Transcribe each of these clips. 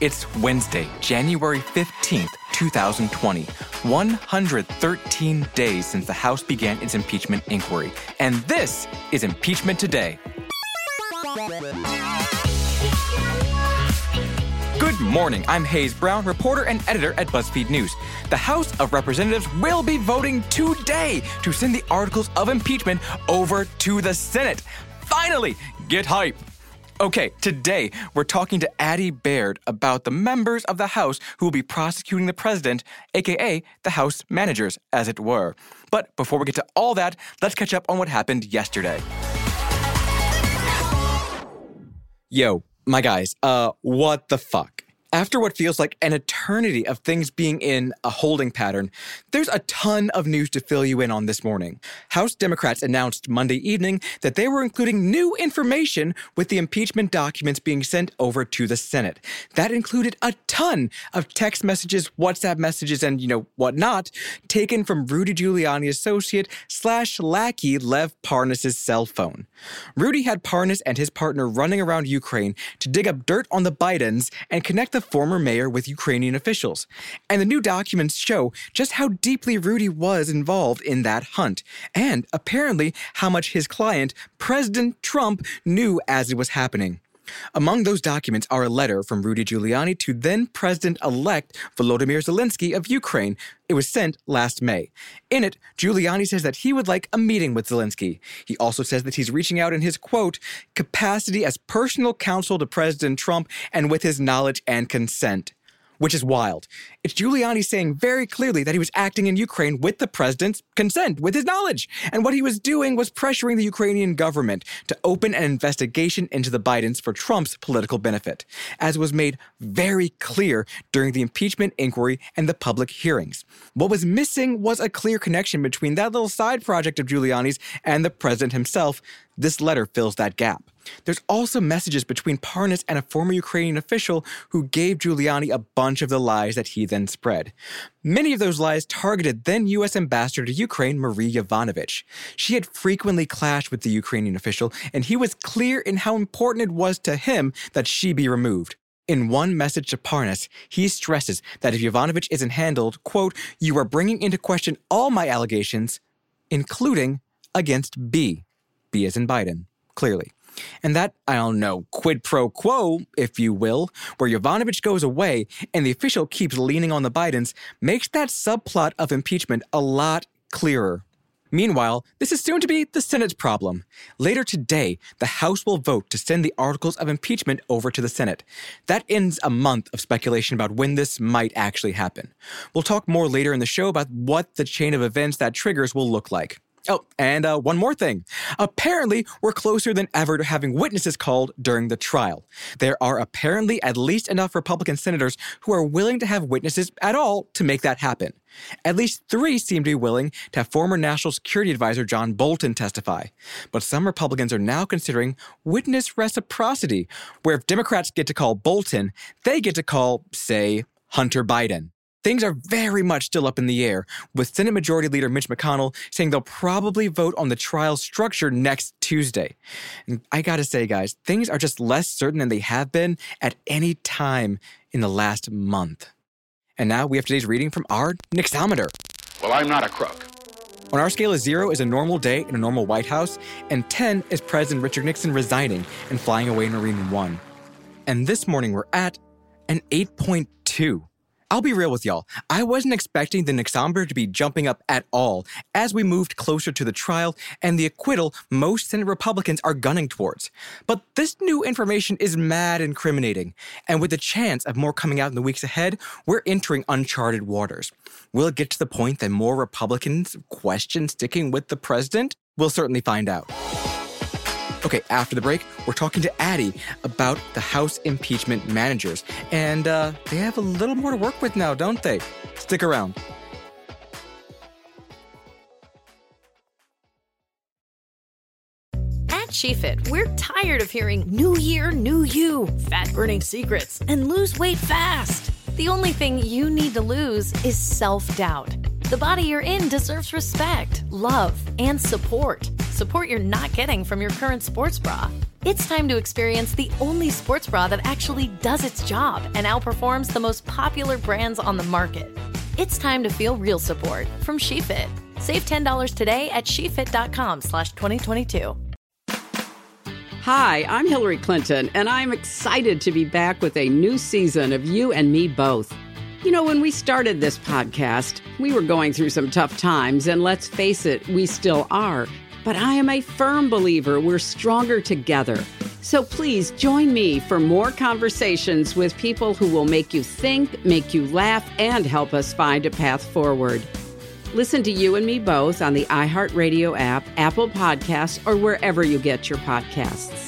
It's Wednesday, January 15th, 2020. 113 days since the House began its impeachment inquiry. And this is Impeachment Today. Good morning. I'm Hayes Brown, reporter and editor at BuzzFeed News. The House of Representatives will be voting today to send the articles of impeachment over to the Senate. Finally, get hype. Okay, today we're talking to Addy Baird about the members of the House who will be prosecuting the president, aka the House managers, as it were. But before we get to all that, let's catch up on what happened yesterday. Yo, my guys, uh, what the fuck? After what feels like an eternity of things being in a holding pattern, there's a ton of news to fill you in on this morning. House Democrats announced Monday evening that they were including new information with the impeachment documents being sent over to the Senate. That included a ton of text messages, WhatsApp messages, and, you know, whatnot, taken from Rudy Giuliani associate slash lackey Lev Parnas' cell phone. Rudy had Parnas and his partner running around Ukraine to dig up dirt on the Bidens and connect the former mayor with Ukrainian officials. And the new documents show just how deeply Rudy was involved in that hunt, and apparently how much his client, President Trump, knew as it was happening. Among those documents are a letter from Rudy Giuliani to then President elect Volodymyr Zelensky of Ukraine. It was sent last May. In it, Giuliani says that he would like a meeting with Zelensky. He also says that he's reaching out in his quote, capacity as personal counsel to President Trump and with his knowledge and consent which is wild. It's Giuliani saying very clearly that he was acting in Ukraine with the president's consent, with his knowledge. And what he was doing was pressuring the Ukrainian government to open an investigation into the Bidens for Trump's political benefit, as was made very clear during the impeachment inquiry and the public hearings. What was missing was a clear connection between that little side project of Giuliani's and the president himself. This letter fills that gap. There's also messages between Parnas and a former Ukrainian official who gave Giuliani a bunch of the lies that he then spread. Many of those lies targeted then U.S. Ambassador to Ukraine, Marie Yovanovitch. She had frequently clashed with the Ukrainian official, and he was clear in how important it was to him that she be removed. In one message to Parnas, he stresses that if Yovanovitch isn't handled, quote, you are bringing into question all my allegations, including against B. B as in Biden, clearly. And that, I don't know, quid pro quo, if you will, where Yovanovitch goes away and the official keeps leaning on the Bidens, makes that subplot of impeachment a lot clearer. Meanwhile, this is soon to be the Senate's problem. Later today, the House will vote to send the articles of impeachment over to the Senate. That ends a month of speculation about when this might actually happen. We'll talk more later in the show about what the chain of events that triggers will look like. Oh, and uh, one more thing. Apparently, we're closer than ever to having witnesses called during the trial. There are apparently at least enough Republican senators who are willing to have witnesses at all to make that happen. At least three seem to be willing to have former National Security Advisor John Bolton testify. But some Republicans are now considering witness reciprocity, where if Democrats get to call Bolton, they get to call, say, Hunter Biden. Things are very much still up in the air, with Senate Majority Leader Mitch McConnell saying they'll probably vote on the trial structure next Tuesday. And I gotta say, guys, things are just less certain than they have been at any time in the last month. And now we have today's reading from our Nixometer. Well, I'm not a crook. On our scale of zero is a normal day in a normal White House, and 10 is President Richard Nixon resigning and flying away in Marine One. And this morning we're at an 8.2. I'll be real with y'all. I wasn't expecting the Nixometer to be jumping up at all as we moved closer to the trial and the acquittal most Senate Republicans are gunning towards. But this new information is mad incriminating, and with the chance of more coming out in the weeks ahead, we're entering uncharted waters. Will it get to the point that more Republicans question sticking with the president? We'll certainly find out. Okay, after the break, we're talking to Addy about the House impeachment managers. And uh, they have a little more to work with now, don't they? Stick around. At SheFit, we're tired of hearing new year, new you, fat burning secrets, and lose weight fast. The only thing you need to lose is self doubt. The body you're in deserves respect, love, and support. Support you're not getting from your current sports bra. It's time to experience the only sports bra that actually does its job and outperforms the most popular brands on the market. It's time to feel real support from SheFit. Save $10 today at shefit.com slash 2022. Hi, I'm Hillary Clinton, and I'm excited to be back with a new season of You and Me Both. You know, when we started this podcast, we were going through some tough times, and let's face it, we still are. But I am a firm believer we're stronger together. So please join me for more conversations with people who will make you think, make you laugh, and help us find a path forward. Listen to You and Me both on the iHeartRadio app, Apple Podcasts, or wherever you get your podcasts.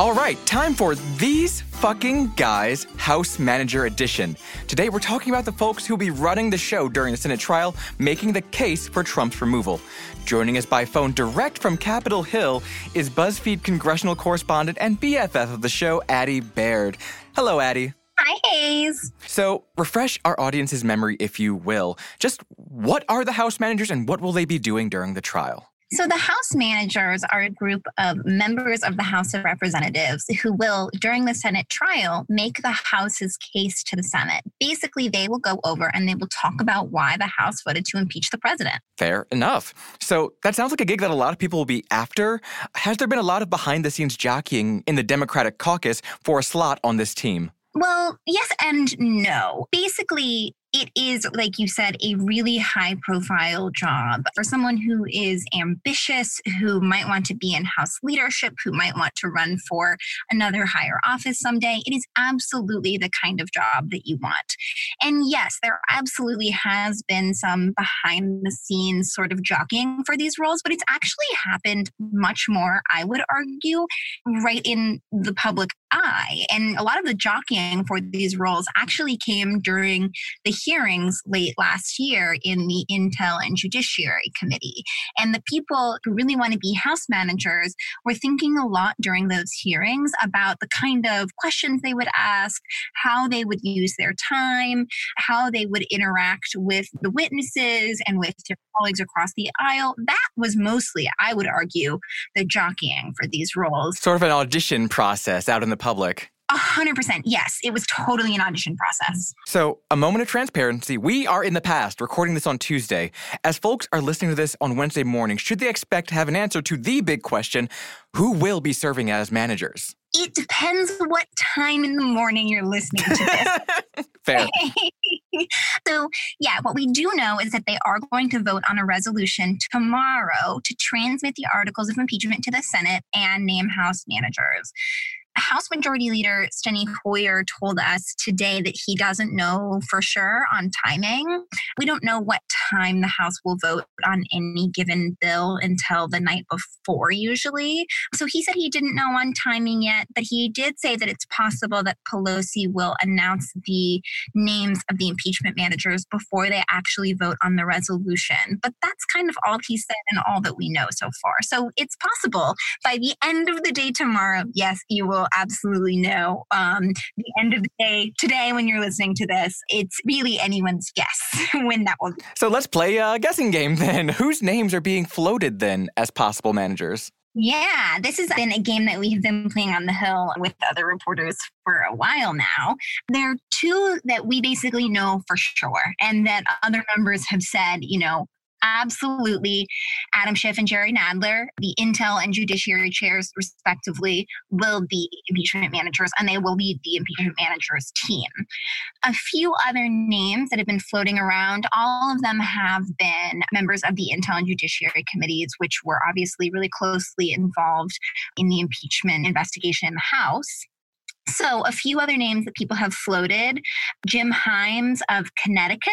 All right, time for These Fucking Guys House Manager Edition. Today we're talking about the folks who'll be running the show during the Senate trial, making the case for Trump's removal. Joining us by phone direct from Capitol Hill is BuzzFeed congressional correspondent and BFF of the show, Addy Baird. Hello, Addy. Hi, Hayes. So, refresh our audience's memory, if you will. Just what are the House managers and what will they be doing during the trial? So, the House managers are a group of members of the House of Representatives who will, during the Senate trial, make the House's case to the Senate. Basically, they will go over and they will talk about why the House voted to impeach the president. Fair enough. So, that sounds like a gig that a lot of people will be after. Has there been a lot of behind the scenes jockeying in the Democratic caucus for a slot on this team? Well, yes and no. Basically, it is, like you said, a really high profile job for someone who is ambitious, who might want to be in House leadership, who might want to run for another higher office someday. It is absolutely the kind of job that you want. And yes, there absolutely has been some behind the scenes sort of jockeying for these roles, but it's actually happened much more, I would argue, right in the public eye. And a lot of the jockeying for these roles actually came during the hearings late last year in the Intel and Judiciary Committee. And the people who really want to be House managers were thinking a lot during those hearings about the kind of questions they would ask, how they would use their time, how they would interact with the witnesses and with colleagues across the aisle. That was mostly, I would argue, the jockeying for these roles. Sort of an audition process out in the public. A hundred percent. Yes, it was totally an audition process. So, a moment of transparency. We are in the past, recording this on Tuesday. As folks are listening to this on Wednesday morning, should they expect to have an answer to the big question who will be serving as managers? It depends what time in the morning you're listening to this. Fair. so, yeah, what we do know is that they are going to vote on a resolution tomorrow to transmit the articles of impeachment to the Senate and name House managers. House Majority Leader Steny Hoyer told us today that he doesn't know for sure on timing. We don't know what time the House will vote on any given bill until the night before, usually. So he said he didn't know on timing yet, but he did say that it's possible that Pelosi will announce the names of the impeachment managers before they actually vote on the resolution. But that's kind of all he said and all that we know so far. So it's possible by the end of the day tomorrow, yes, you will absolutely know. Um, the end of the day today, when you're listening to this, it's really anyone's guess when that will. So let's play a guessing game then. Whose names are being floated then as possible managers? Yeah, this has been a game that we have been playing on the Hill with other reporters for a while now. There are two that we basically know for sure, and that other members have said, you know, absolutely Adam Schiff and Jerry Nadler, the Intel and Judiciary chairs, respectively, will be impeachment managers and they will lead the impeachment managers team. A few other names that have been floating around, all of them have been members of the Intel and Judiciary committees, which were obviously really closely involved in the impeachment investigation in the House. So, a few other names that people have floated Jim Himes of Connecticut,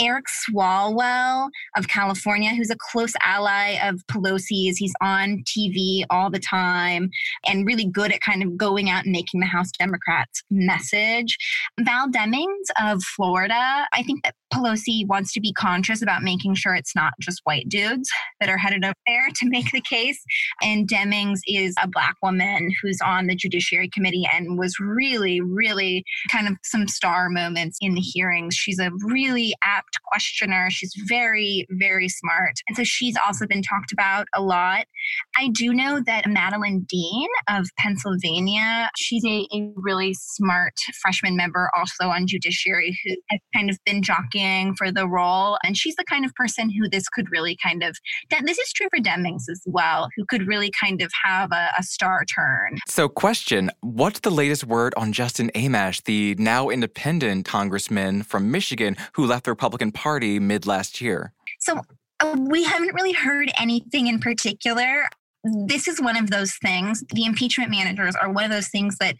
Eric Swalwell of California, who's a close ally of Pelosi's. He's on TV all the time and really good at kind of going out and making the House Democrats message. Val Demings of Florida, I think that Pelosi wants to be conscious about making sure it's not just white dudes that are headed up there to make the case. And Demings is a black woman who's on the Judiciary Committee and was really, really kind of some star moments in the hearings. She's a really apt questioner. She's very, very smart. And so she's also been talked about a lot. I do know that Madeleine Dean of Pennsylvania, she's a, a really smart freshman member also on Judiciary who has kind of been jockeying for the role. And she's the kind of person who this could really kind of, this is true for Demings as well, who could really kind of have a, a star turn. So, question What's the latest word on Justin Amash, the now independent congressman from Michigan who left the Republican Party mid last year? So, uh, we haven't really heard anything in particular Mm. this is one of those things. The impeachment managers are one of those things that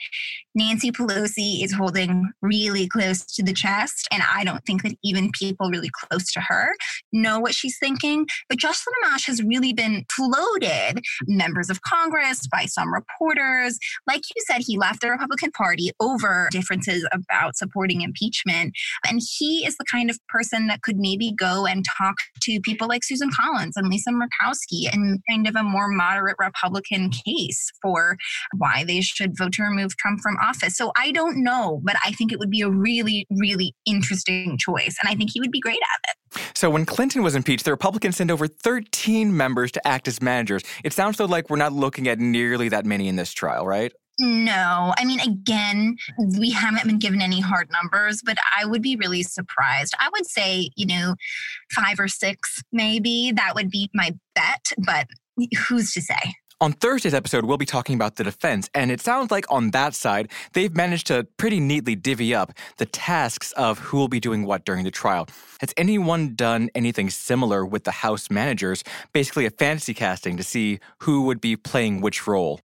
Nancy Pelosi is holding really close to the chest. And I don't think that even people really close to her know what she's thinking. But Justin Amash has really been floated, members of Congress, by some reporters. Like you said, he left the Republican Party over differences about supporting impeachment. And he is the kind of person that could maybe go and talk to people like Susan Collins and Lisa Murkowski and kind of a more moderate moderate Republican case for why they should vote to remove Trump from office. So I don't know, but I think it would be a really, really interesting choice. And I think he would be great at it. So when Clinton was impeached, the Republicans sent over 13 members to act as managers. It sounds though like we're not looking at nearly that many in this trial, right? No, I mean, again, we haven't been given any hard numbers, but I would be really surprised. I would say, you know, five or six, maybe. That would be my bet, but who's to say? On Thursday's episode, we'll be talking about the defense, and it sounds like on that side, they've managed to pretty neatly divvy up the tasks of who will be doing what during the trial. Has anyone done anything similar with the House managers, basically a fantasy casting to see who would be playing which role?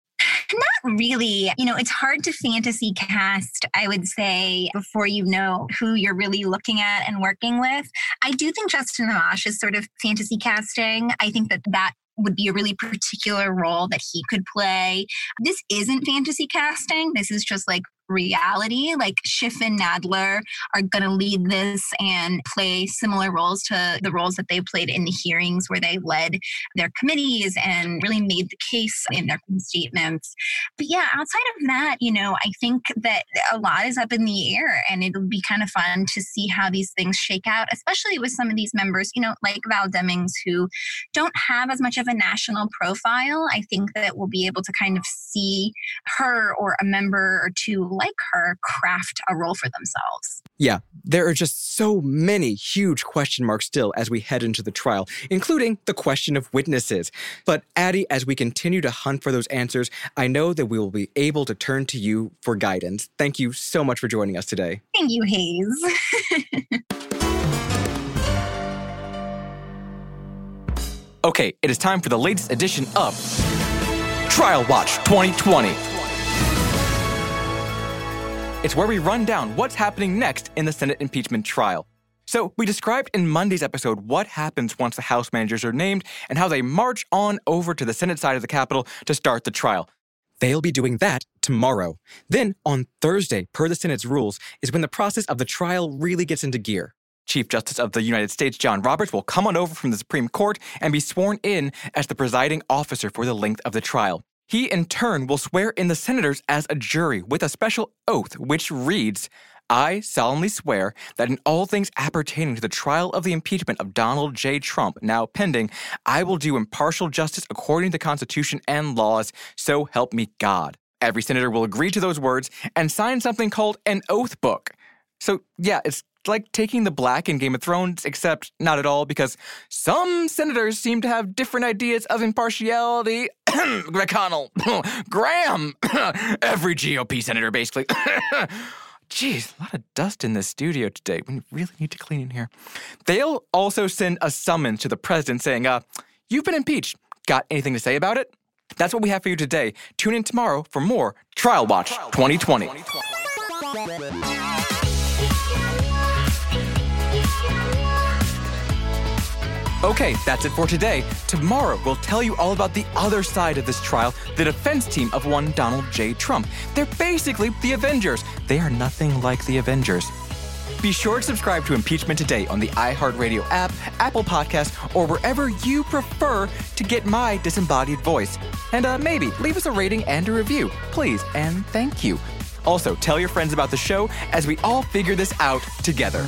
Not really. You know, it's hard to fantasy cast, I would say, before you know who you're really looking at and working with. I do think Justin Amash is sort of fantasy casting. I think that that would be a really particular role that he could play. This isn't fantasy casting. This is just like reality. Like Schiff and Nadler are going to lead this and play similar roles to the roles that they played in the hearings where they led their committees and really made the case in their statements. But yeah, outside of that, you know, I think that a lot is up in the air and it'll be kind of fun to see how these things shake out, especially with some of these members, you know, like Val Demings, who don't have as much of a national profile. I think that we'll be able to kind of see her or a member or two like her craft a role for themselves. Yeah, there are just so many huge question marks still as we head into the trial, including the question of witnesses. But Addy, as we continue to hunt for those answers, I know that we will be able to turn to you for guidance. Thank you so much for joining us today. Thank you, Hayes. okay, it is time for the latest edition of Trial Watch 2020. It's where we run down what's happening next in the Senate impeachment trial. So, we described in Monday's episode what happens once the House managers are named and how they march on over to the Senate side of the Capitol to start the trial. They'll be doing that tomorrow. Then, on Thursday, per the Senate's rules, is when the process of the trial really gets into gear. Chief Justice of the United States John Roberts will come on over from the Supreme Court and be sworn in as the presiding officer for the length of the trial. He, in turn, will swear in the senators as a jury with a special oath which reads I solemnly swear that in all things appertaining to the trial of the impeachment of Donald J. Trump, now pending, I will do impartial justice according to the Constitution and laws, so help me God. Every senator will agree to those words and sign something called an oath book. So, yeah, it's like taking the black in Game of Thrones, except not at all, because some senators seem to have different ideas of impartiality. McConnell, Graham, every GOP senator, basically. Jeez, a lot of dust in this studio today. We really need to clean in here. They'll also send a summons to the president saying, uh, You've been impeached. Got anything to say about it? That's what we have for you today. Tune in tomorrow for more Trial Watch 2020. Okay, that's it for today. Tomorrow, we'll tell you all about the other side of this trial the defense team of one Donald J. Trump. They're basically the Avengers. They are nothing like the Avengers. Be sure to subscribe to Impeachment Today on the iHeartRadio app, Apple Podcast, or wherever you prefer to get my disembodied voice. And uh, maybe leave us a rating and a review, please, and thank you. Also, tell your friends about the show as we all figure this out together.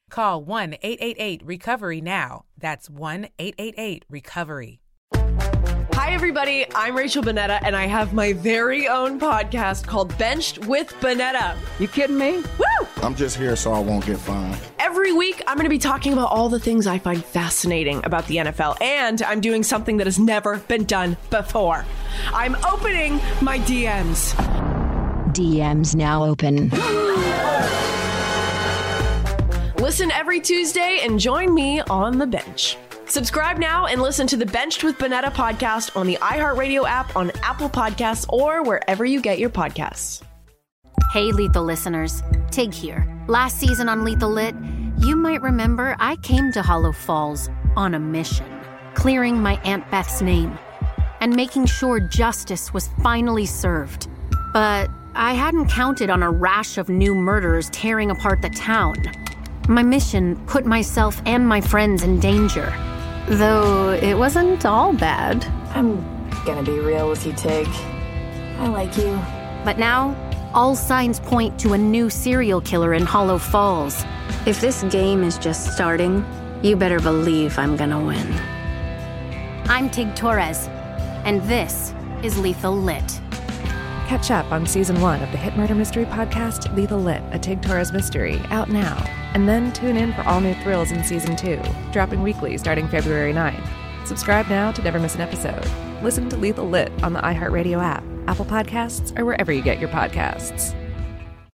Call 1 888 Recovery now. That's 1 888 Recovery. Hi, everybody. I'm Rachel Bonnetta, and I have my very own podcast called Benched with Bonnetta. You kidding me? Woo! I'm just here so I won't get fined. Every week, I'm going to be talking about all the things I find fascinating about the NFL, and I'm doing something that has never been done before. I'm opening my DMs. DMs now open. Listen every Tuesday and join me on the bench. Subscribe now and listen to the Benched with Bonnetta podcast on the iHeartRadio app, on Apple Podcasts, or wherever you get your podcasts. Hey, Lethal listeners. Tig here. Last season on Lethal Lit, you might remember I came to Hollow Falls on a mission, clearing my Aunt Beth's name and making sure justice was finally served. But I hadn't counted on a rash of new murders tearing apart the town. My mission put myself and my friends in danger. Though it wasn't all bad. I'm gonna be real with you, Tig. I like you. But now, all signs point to a new serial killer in Hollow Falls. If this game is just starting, you better believe I'm gonna win. I'm Tig Torres, and this is Lethal Lit. Catch up on season one of the hit murder mystery podcast Lethal Lit, a Tig Torres mystery, out now. And then tune in for all new thrills in season two, dropping weekly starting February 9th. Subscribe now to never miss an episode. Listen to Lethal Lit on the iHeartRadio app, Apple Podcasts, or wherever you get your podcasts.